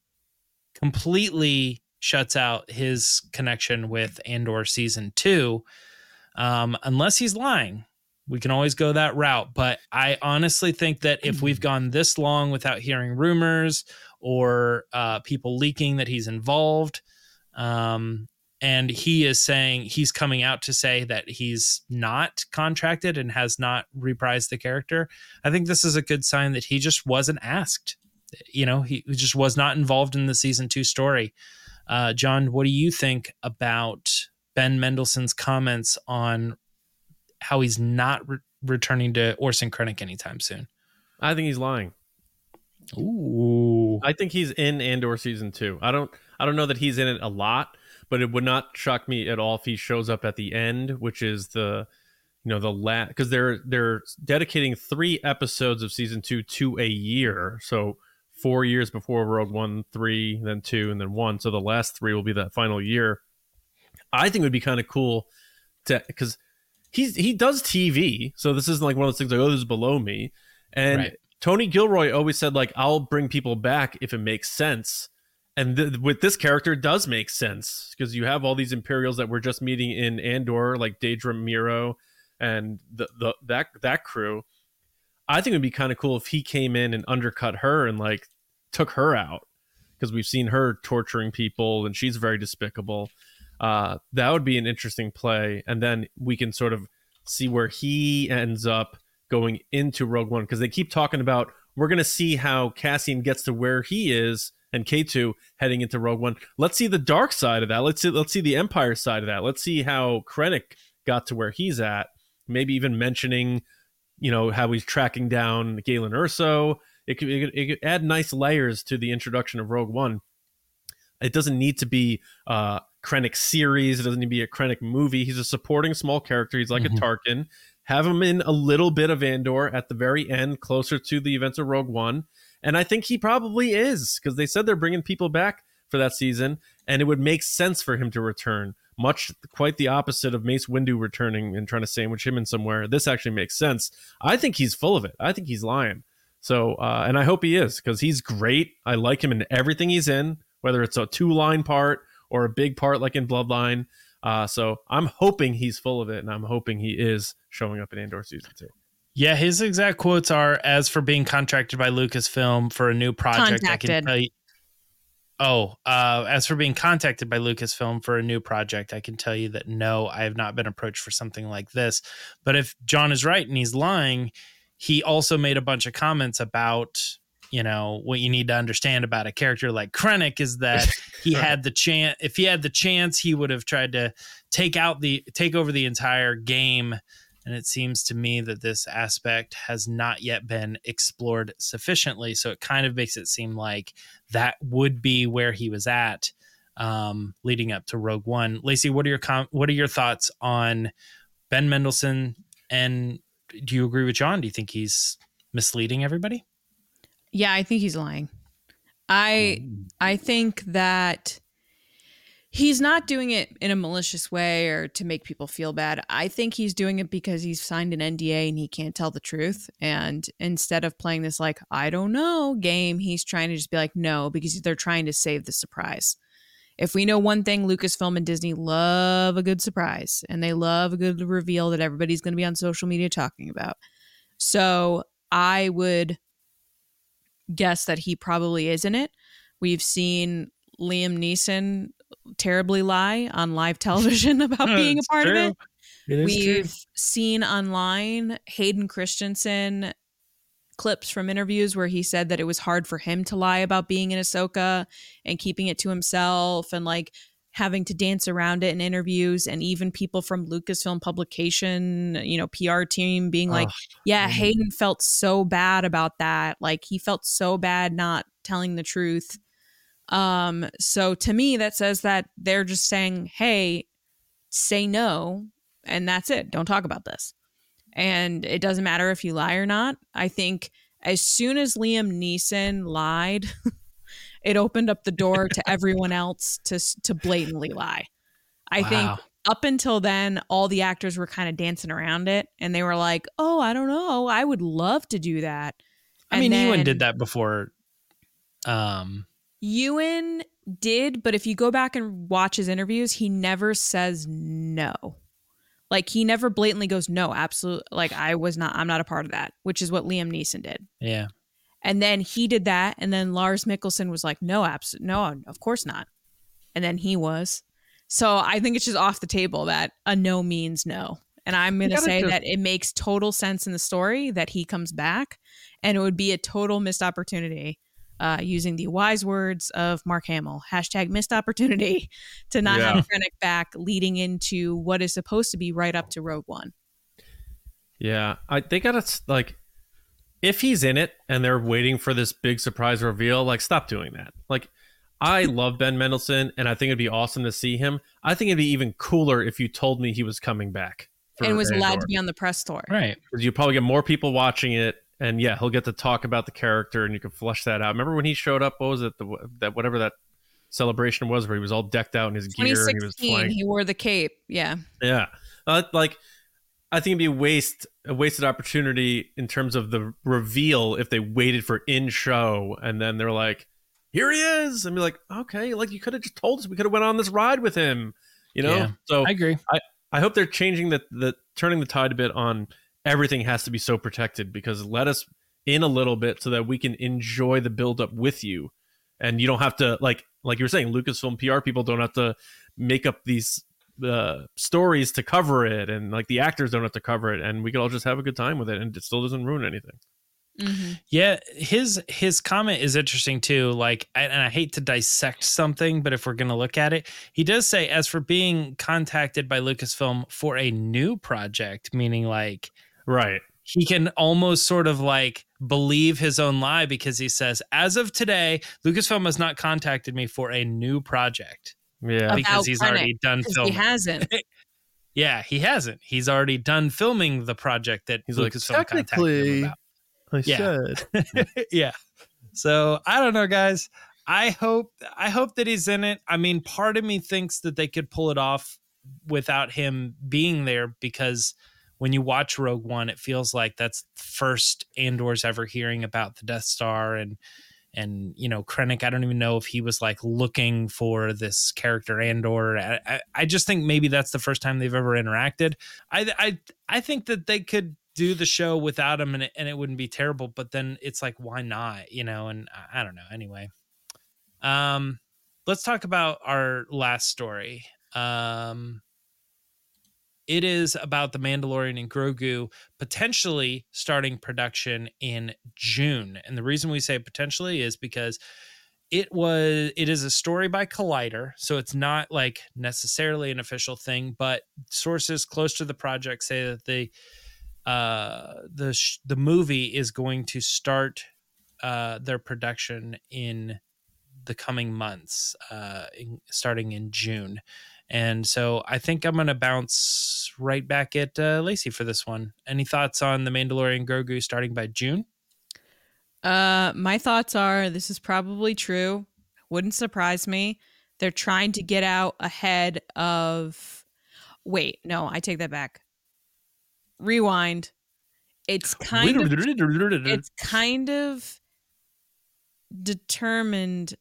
completely shuts out his connection with andor season two um, unless he's lying we can always go that route. But I honestly think that if we've mm. gone this long without hearing rumors or uh, people leaking that he's involved, um, and he is saying he's coming out to say that he's not contracted and has not reprised the character, I think this is a good sign that he just wasn't asked. You know, he just was not involved in the season two story. Uh, John, what do you think about Ben Mendelsohn's comments on how he's not re- returning to Orson Krennic anytime soon. I think he's lying. Ooh. I think he's in Andor season two. I don't I don't know that he's in it a lot, but it would not shock me at all if he shows up at the end, which is the you know the last because they're they're dedicating three episodes of season two to a year. So four years before Rogue One, three, then two, and then one. So the last three will be that final year. I think it would be kind of cool to because he's he does TV, so this isn't like one of those things like oh this is below me. And right. Tony Gilroy always said like I'll bring people back if it makes sense. And th- with this character, does make sense because you have all these Imperials that we're just meeting in Andor, like Dedra Meero and the, the that that crew. I think it'd be kind of cool if he came in and undercut her and like took her out because we've seen her torturing people and she's very despicable. Uh, that would be an interesting play, and then we can sort of see where he ends up going into Rogue One because they keep talking about we're going to see how Cassian gets to where he is and K2 heading into Rogue One. Let's see the dark side of that. Let's see let's see the Empire side of that. Let's see how Krennic got to where he's at. Maybe even mentioning, you know, how he's tracking down Galen Erso. It could, it could, it could add nice layers to the introduction of Rogue One. It doesn't need to be uh, Krennic series. It doesn't need to be a Krennic movie. He's a supporting small character. He's like mm-hmm. a Tarkin. Have him in a little bit of Andor at the very end, closer to the events of Rogue One. And I think he probably is because they said they're bringing people back for that season, and it would make sense for him to return. Much quite the opposite of Mace Windu returning and trying to sandwich him in somewhere. This actually makes sense. I think he's full of it. I think he's lying. So, uh, and I hope he is because he's great. I like him in everything he's in, whether it's a two line part or a big part like in Bloodline. Uh, so I'm hoping he's full of it, and I'm hoping he is showing up in Andor season two. Yeah, his exact quotes are: "As for being contracted by Lucasfilm for a new project, contacted. I can tell you." Oh, uh, as for being contacted by Lucasfilm for a new project, I can tell you that no, I have not been approached for something like this. But if John is right and he's lying, he also made a bunch of comments about you know what you need to understand about a character like Krennic is that he had the chance if he had the chance he would have tried to take out the take over the entire game and it seems to me that this aspect has not yet been explored sufficiently so it kind of makes it seem like that would be where he was at um, leading up to Rogue One. Lacey, what are your com- what are your thoughts on Ben Mendelsohn and do you agree with John? Do you think he's misleading everybody? Yeah, I think he's lying. I mm. I think that he's not doing it in a malicious way or to make people feel bad. I think he's doing it because he's signed an NDA and he can't tell the truth. And instead of playing this like I don't know game, he's trying to just be like no because they're trying to save the surprise. If we know one thing, Lucasfilm and Disney love a good surprise and they love a good reveal that everybody's going to be on social media talking about. So I would guess that he probably is in it. We've seen Liam Neeson terribly lie on live television about being a part true. of it. it We've true. seen online Hayden Christensen clips from interviews where he said that it was hard for him to lie about being in Ahsoka and keeping it to himself and like having to dance around it in interviews and even people from Lucasfilm publication, you know, PR team being like, oh, yeah, man. Hayden felt so bad about that. Like he felt so bad not telling the truth. Um so to me that says that they're just saying, "Hey, say no and that's it. Don't talk about this." and it doesn't matter if you lie or not. I think as soon as Liam Neeson lied, it opened up the door to everyone else to to blatantly lie. I Wow. think up until then, all the actors were kind of dancing around it, and they were like, "Oh, I don't know, I would love to do that." I mean, And Ewan did that before. Um, Ewan did, but if you go back and watch his interviews, he never says no. Like he never blatantly goes no, absolutely. Like I was not, I'm not a part of that, which is what Liam Neeson did. yeah. And then he did that, and then Lars Mikkelsen was like, no, absolutely, no, of course not. And then he was. So I think it's just off the table that a no means no. And I'm going to say just- that it makes total sense in the story that he comes back, and it would be a total missed opportunity. Uh, using the wise words of Mark Hamill, hashtag missed opportunity to not Yeah. have Krennic back, leading into what is supposed to be right up to Rogue One. Yeah, I they gotta like if he's in it and they're waiting for this big surprise reveal, like stop doing that. Like I love Ben Mendelsohn and I think it'd be awesome to see him. I think it'd be even cooler if you told me he was coming back. and was allowed to be on the press tour. Right. 'Cause you probably get more people watching it and yeah, he'll get to talk about the character and you can flush that out. Remember when he showed up, what was it? The that whatever that celebration was where he was all decked out in his gear and he was flying. he wore the cape. Yeah. Yeah, uh, like I think it'd be a waste a wasted opportunity in terms of the reveal if they waited for in show and then they're like, "Here he is," and be like, "Okay, like you could have just told us. We could have went on this ride with him." You know. Yeah, so I agree. I I hope they're changing the the turning the tide a bit on everything has to be so protected because let us in a little bit so that we can enjoy the build up with you and you don't have to like like you were saying Lucasfilm PR people don't have to make up these uh, stories to cover it and like the actors don't have to cover it and we can all just have a good time with it and it still doesn't ruin anything. hmm Yeah, his his comment is interesting too. Like, and I hate to dissect something, but if we're gonna look at it, he does say, as for being contacted by Lucasfilm for a new project, meaning like Right. he can almost sort of like believe his own lie because he says, as of today, Lucasfilm has not contacted me for a new project Yeah. About because he's Krennic, already done Because he hasn't. yeah, he hasn't. He's already done filming the project that He's like, Lucasfilm contacted him about. I Yeah. should. yeah. So I don't know, guys. I hope I hope that he's in it. I mean, part of me thinks that they could pull it off without him being there because when you watch Rogue One, it feels like that's first Andor's ever hearing about the Death Star and and you know Krennic. I don't even know if he was like looking for this character Andor. I, I, I just think maybe that's the first time they've ever interacted. I I I think that they could do the show without him and it, and it wouldn't be terrible. But then it's like, why not? You know, and I, I don't know. Anyway, um, let's talk about our last story. Um, it is about the Mandalorian and Grogu potentially starting production in June. And the reason we say potentially is because it was it is a story by Collider, so it's not like necessarily an official thing, but sources close to the project say that the uh the sh- the movie is going to start uh their production in the coming months uh in, starting in June. And so I think I'm going to bounce right back at uh, Lacey for this one. Any thoughts on the Mandalorian Grogu starting by June? Uh, my thoughts are this is probably true. Wouldn't surprise me. They're trying to get out ahead of. Wait, no, I take that back. Rewind. It's kind of it's kind of determined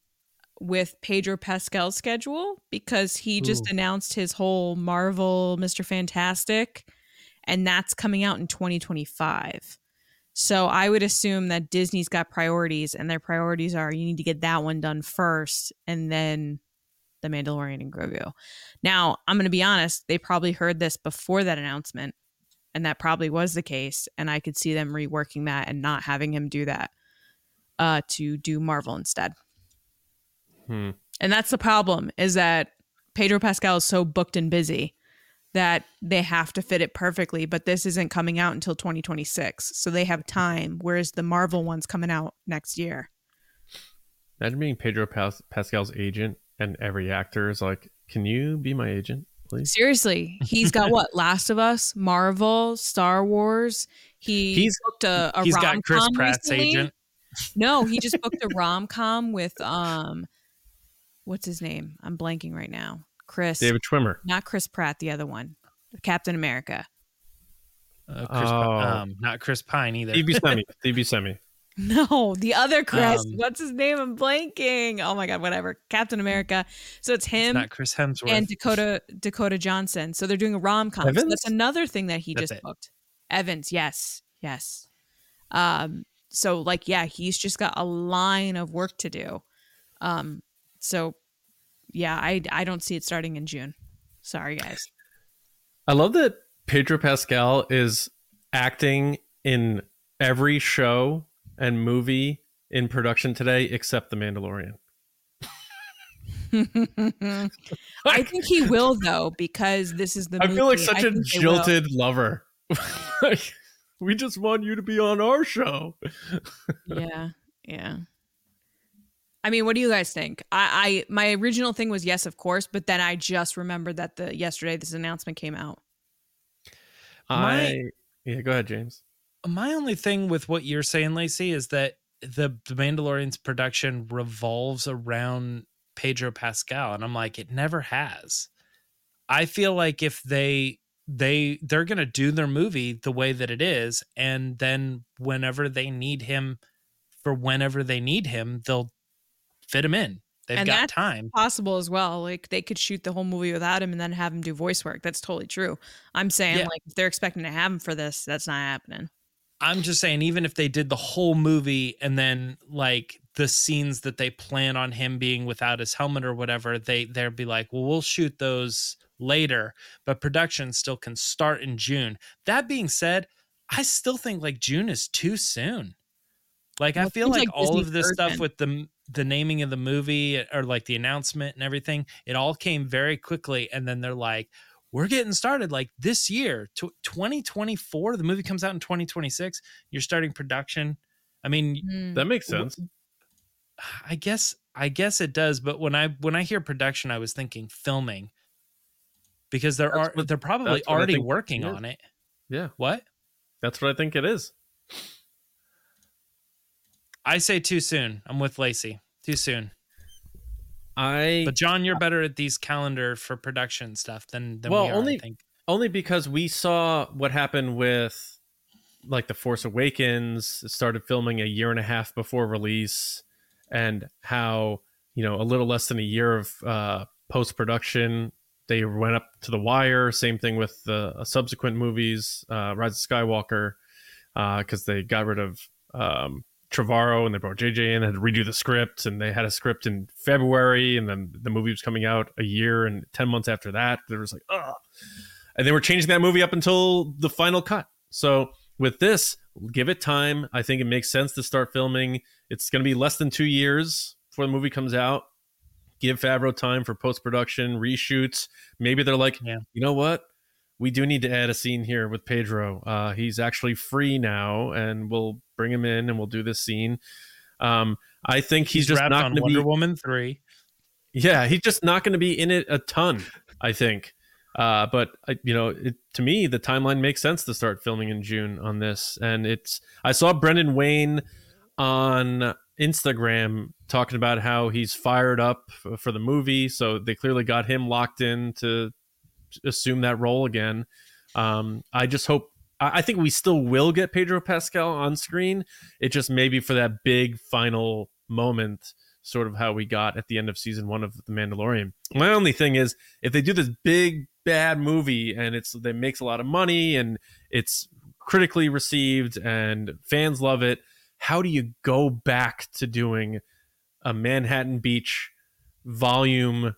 with Pedro Pascal's schedule because he just Ooh. announced his whole Marvel Mr. Fantastic and that's coming out in 2025. So I would assume that Disney's got priorities and their priorities are you need to get that one done first and then The Mandalorian and Grogu. Now, I'm going to be honest, they probably heard this before that announcement and that probably was the case and I could see them reworking that and not having him do that uh to do Marvel instead. Hmm. And that's the problem is that Pedro Pascal is so booked and busy that they have to fit it perfectly, but this isn't coming out until 2026. So they have time, whereas the Marvel one's coming out next year. Imagine being Pedro Pas- Pascal's agent and every actor is like, "Can you be my agent?" please. Seriously, he's got what? Last of Us, Marvel, Star Wars. He He's- booked a, a He's got Chris rom-com Pratt's recently. agent. No, he just booked a rom com with um, what's his name? I'm blanking right now. Chris, David Schwimmer. not Chris Pratt, the other one, Captain America. Uh, Chris, Oh. um, not Chris Pine either. DB Semi. DB Semi. No, the other Chris. Um, what's his name? I'm blanking. Oh my god, whatever. Captain America. So it's It's him not Chris Hemsworth. and Dakota Dakota Johnson. So they're doing a rom com. So Evans? that's another thing that he That's just it. booked. Evans, yes, yes. Um, so like, yeah, he's just got a line of work to do. Um, so yeah, I I don't see it starting in June. Sorry, guys. I love that Pedro Pascal is acting in every show and movie in production today except The Mandalorian. I think he will though because this is the. I feel like such I a think they will. jilted lover. Like, we just want you to be on our show. yeah yeah i mean what do you guys think I, I my original thing was yes of course but then i just remembered that the yesterday this announcement came out My- I yeah, go ahead, James. My only thing with what you're saying, Lacey, is that the, the Mandalorian's production revolves around Pedro Pascal, and I'm like, it never has. I feel like if they they they're gonna do their movie the way that it is, and then whenever they need him for whenever they need him, they'll fit him in. They've And got that's- time. possible as well like they could shoot the whole movie without him and then have him do voice work that's totally true i'm saying Yeah. like if they're expecting to have him for this that's not happening I'm just saying, even if they did the whole movie and then like the scenes that they plan on him being without his helmet or whatever, they they'd be like, well, we'll shoot those later, but production still can start in June. That being said, I still think like June is too soon. Like Well, I feel like, like all Disney of this stuff with the the naming of the movie or like the announcement and everything, it all came very quickly, and then they're like, we're getting started like this year 2024 the movie comes out in 2026 you're starting production i mean Hmm. That makes sense. i guess i guess it does but when i when i hear production i was thinking filming because they're That's are what- they're probably that's what I already working on it Yeah, what that's what I think it is. I say too soon i'm with lacey too soon I but john you're better at these calendar for production stuff than than Well, we are, only- I think. only because we saw what happened with like the Force Awakens it started filming a year and a half before release, and how you know a little less than a year of uh, post production they went up to the wire. Same thing with the uh, subsequent movies, uh, Rise of Skywalker, because they got rid of um, Trevorrow and they brought JJ in, had to redo the script, and they had a script in February, and then the movie was coming out a year and ten months after that. There was like, ugh and they were changing that movie up until the final cut. So with this, give it time. I think it makes sense to start filming. It's going to be less than two years before the movie comes out. Give Favreau time for post production, reshoots. Maybe they're like, Yeah. you know what? We do need to add a scene here with Pedro. Uh, he's actually free now, and we'll bring him in and we'll do this scene. Um, I think he's, just not going to wonder be. woman 3 Yeah, he's just not going to be in it a ton. I think. Uh, but I, you know, it, to me, the timeline makes sense to start filming in June on this. And it's I saw Brendan Wayne on Instagram talking about how he's fired up for the movie. So they clearly got him locked in to assume that role again. Um, I just hope. I think we still will get Pedro Pascal on screen. It just maybe for that big final moment, sort of how we got at the end of season one of The Mandalorian. My only thing is if they do this big bad movie and it's that makes a lot of money and it's critically received and fans love it, how do you go back to doing a Manhattan Beach volume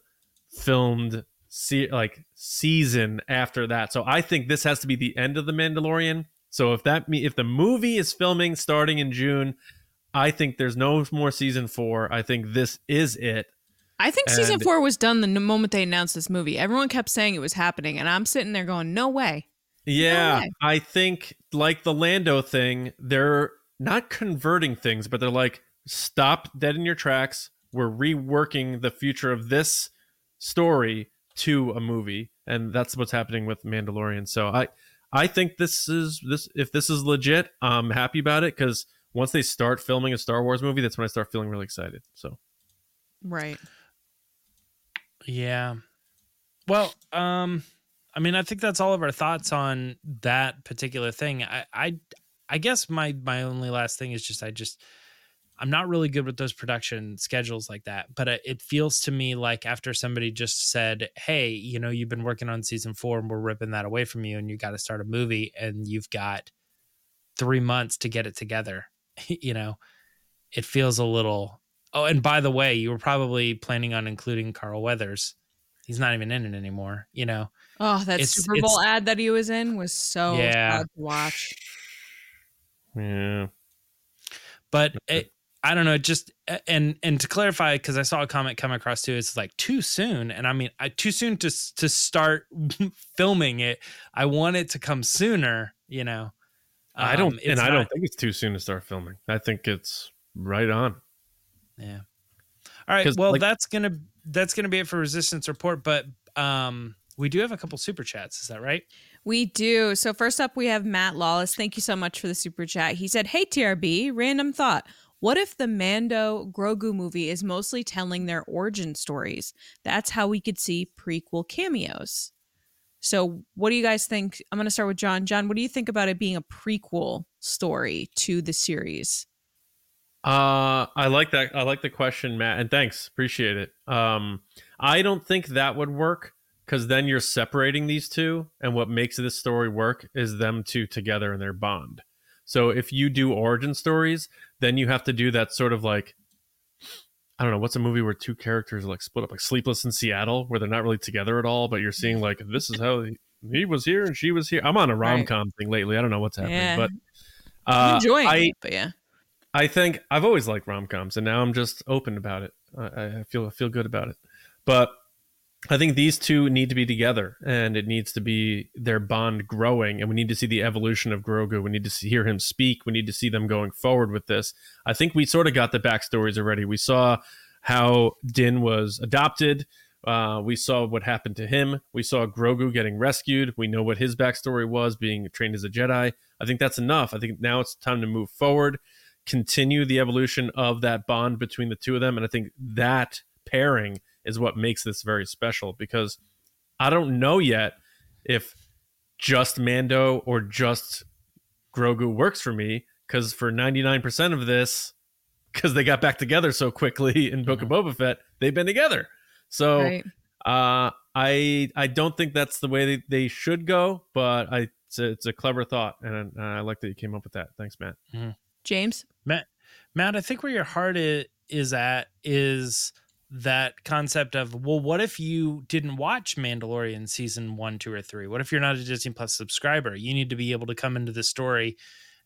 filmed se- like season after that? So I think this has to be the end of the Mandalorian. So if that me if the movie is filming starting in June, I think there's no more season 4. I think this is it. I think season four was done the moment they announced this movie. Everyone kept saying it was happening, and I'm sitting there going, "No way." Yeah, way. I think like the Lando thing, they're not converting things, but they're like, stop dead in your tracks. We're reworking the future of this story to a movie. and that's what's happening with Mandalorian. So I I think this is this if this is legit, I'm happy about it because once they start filming a Star Wars movie, that's when I start feeling really excited. So Right. Yeah. Well, um, I mean, I think that's all of our thoughts on that particular thing. I, I, I guess my my only last thing is just I just I'm not really good with those production schedules like that. But it, it feels to me like after somebody just said, "Hey, you know, you've been working on season four, and we're ripping that away from you, and you got to start a movie, and you've got three months to get it together." you know, it feels a little. Oh, and by the way, you were probably planning on including Carl Weathers. He's not even in it anymore. You know, Oh, that It's- Super Bowl ad that he was in was so Yeah. sad to watch. yeah, but it, I don't know. Just and and to clarify, because I saw a comment come across too. It's like too soon, and I mean, I, too soon to to start filming it. I want it to come sooner. You know, I don't Um, and it's I don't think it's too soon to start filming. I think it's right on. Yeah. All right. Well, like- that's gonna that's gonna be it for Resistance Report. But um, we do have a couple super chats. Is that right? We do. So first up, we have Matt Lawless. Thank you so much for the super chat. He said, "Hey TRB, random thought. What if the Mando Grogu movie is mostly telling their origin stories? That's how we could see prequel cameos." So, what do you guys think? I'm going to start with John. John, what do you think about it being a prequel story to the series? Uh, I like that. I like the question, Matt, and thanks. Appreciate it. Um, I don't think that would work because then you're separating these two, and what makes this story work is them two together and their bond. So if you do origin stories, then you have to do that sort of like I don't know what's a movie where two characters are like split up, like Sleepless in Seattle, where they're not really together at all, but you're seeing like this is how he, he was here and she was here. I'm on a rom com thing lately. I don't know what's happening, Yeah. but I'm uh, enjoying I, it, but yeah. I think I've always liked rom coms, and now I'm just open about it. I, I feel I feel good about it. But I think these two need to be together, and it needs to be their bond growing, and we need to see the evolution of Grogu. We need to see, hear him speak. We need to see them going forward with this. I think we sort of got the backstories already. We saw how Din was adopted. Uh, we saw what happened to him. We saw Grogu getting rescued. We know what his backstory was, being trained as a Jedi. I think that's enough. I think now it's time to move forward continue the evolution of that bond between the two of them. And I think that pairing is what makes this very special because I don't know yet if just Mando or just Grogu works for me. Because for 99% of this, because they got back together so quickly in Book of Boba Fett, they've been together. So Right. uh, I I don't think that's the way they, they should go, but I it's a, it's a clever thought, and I like that you came up with that. Thanks, Matt. James? Matt, Matt, I think where your heart i- is at is that concept of well, what if you didn't watch Mandalorian season one, two, or three? What if you're not a Disney Plus subscriber? You need to be able to come into the story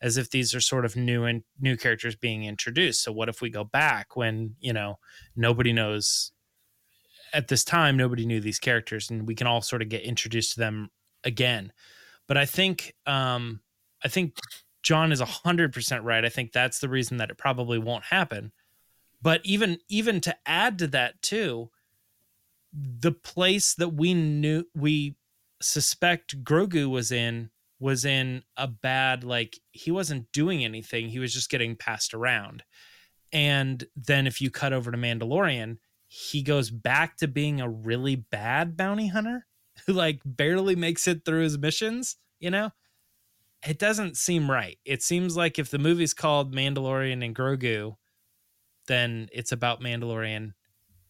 as if these are sort of new and new characters being introduced. So what if we go back when you know nobody knows at this time nobody knew these characters and we can all sort of get introduced to them again. But I think um I think John is 100% right. I think that's the reason that it probably won't happen. But even even to add to that too, the place that we knew we suspect Grogu was in was in a bad like he wasn't doing anything. He was just getting passed around. And then if you cut over to Mandalorian, he goes back to being a really bad bounty hunter who like barely makes it through his missions, you know? It doesn't seem right. It seems like if the movie's called Mandalorian and Grogu, then it's about Mandalorian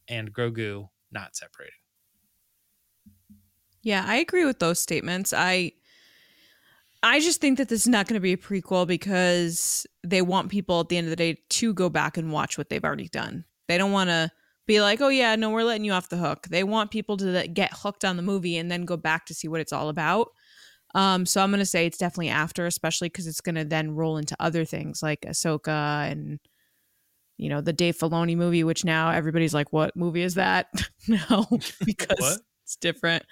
and Grogu not separated. Yeah, I agree with those statements. I I just think that this is not going to be a prequel because they want people at the end of the day to go back and watch what they've already done. They don't want to be like, "Oh yeah, no, we're letting you off the hook." They want people to get hooked on the movie and then go back to see what it's all about. Um, so I'm going to say it's definitely after, especially because it's going to then roll into other things like Ahsoka and you know the Dave Filoni movie, which now everybody's like, "What movie is that?" no, because it's different.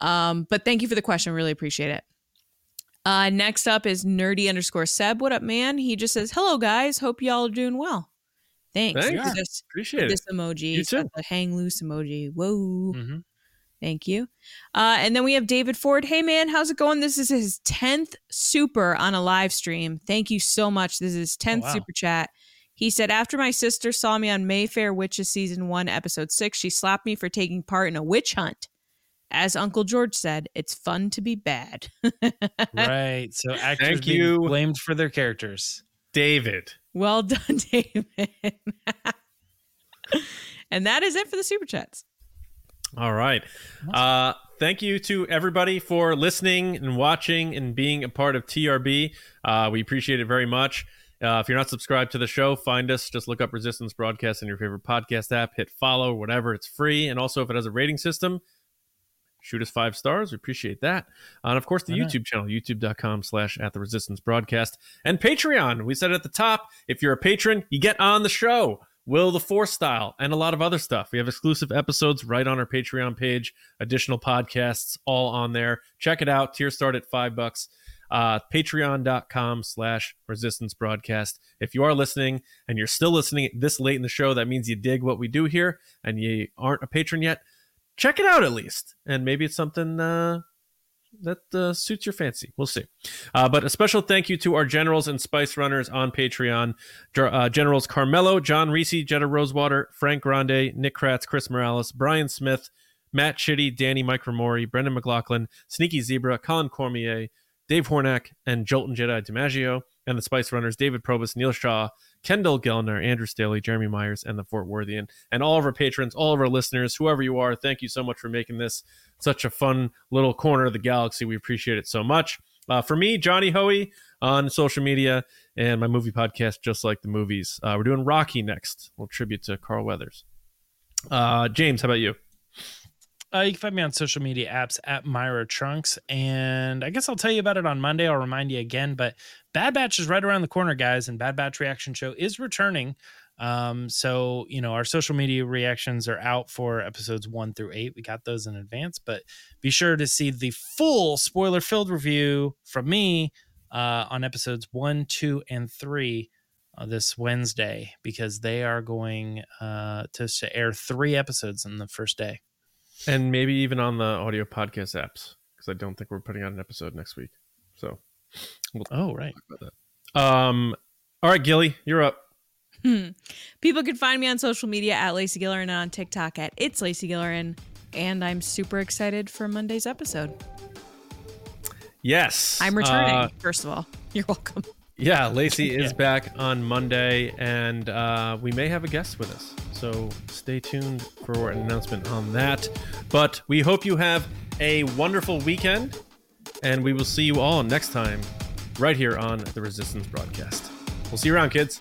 Um, but thank you for the question. Really appreciate it. Uh, next up is nerdy underscore Seb. What up, man? He just says, "Hello, guys. Hope y'all are doing well." Thanks. Thanks. For this, Appreciate it. this emoji. You too. The hang loose emoji. Whoa. Mhm. Thank you. Uh, and then we have David Ford. Hey, man, how's it going? This is his 10th super on a live stream. Thank you so much. This is his 10th wow. super chat. He said, After my sister saw me on Mayfair Witches season one, episode six, she slapped me for taking part in a witch hunt. As Uncle George said, it's fun to be bad. right. So actors Thank being you. blamed for their characters. David. well done, David. and that is it for the super chats. All right. Uh, thank you to everybody for listening and watching and being a part of TRB. Uh, we appreciate it very much. Uh, if you're not subscribed to the show, find us. Just look up Resistance Broadcast in your favorite podcast app, hit follow, whatever. It's free. And also, if it has a rating system, shoot us five stars. We appreciate that. Uh, and of course, the? YouTube channel, youtube.com slash at the Resistance Broadcast. And Patreon. We said at the top, if you're a patron, you get on the show. Will the Force style and a lot of other stuff. We have exclusive episodes right on our Patreon page, additional podcasts all on there. Check it out. Tier start at five bucks. Uh, Patreon.com slash resistance broadcast. If you are listening and you're still listening this late in the show, that means you dig what we do here and you aren't a patron yet. Check it out at least. And maybe it's something uh, that uh, suits your fancy. We'll see. Uh, but a special thank you to our generals and spice runners on Patreon uh, Generals Carmelo, John Reese, Jetta Rosewater, Frank Grande, Nick Kratz, Chris Morales, Brian Smith, Matt Chitty, Danny Mike Micromori, Brendan McLaughlin, Sneaky Zebra, Colin Cormier, Dave Hornack, and Jolton Jedi DiMaggio, and the Spice Runners, David Probus, Neil Shaw, Kendall Gellner, Andrew Staley, Jeremy Myers, and the Fort Worthian, and all of our patrons, all of our listeners, whoever you are, thank you so much for making this such a fun little corner of the galaxy. We appreciate it so much. Uh, for me, Johnny Hoey on social media and my movie podcast, Just Like the Movies. Uh, we're doing Rocky next, a little tribute to Carl Weathers. Uh, James, how about you? Uh, you can find me on social media apps at Myra Trunks. And I guess I'll tell you about it on Monday. I'll remind you again. But Bad Batch is right around the corner, guys. And Bad Batch Reaction Show is returning. Um, so, you know, our social media reactions are out for episodes one through eight. We got those in advance. But be sure to see the full spoiler filled review from me uh, on episodes one, two, and three. Uh, this Wednesday because they are going uh, to, to air three episodes in the first day. And maybe even on the audio podcast apps, because I don't think we're putting out an episode next week. So, we'll Oh, right. talk about that. Um, all right, Gilly, you're up. Hmm. People can find me on social media at Lacey Gillerin and on TikTok at It's Lacey Gillerin. And I'm super excited for Monday's episode. Yes. I'm returning, Uh, first of all. You're welcome. Yeah, Lacey is Yeah. back on Monday, and uh, we may have a guest with us. So stay tuned for an announcement on that. But we hope you have a wonderful weekend, and we will see you all next time right here on the Resistance broadcast. We'll see you around, kids.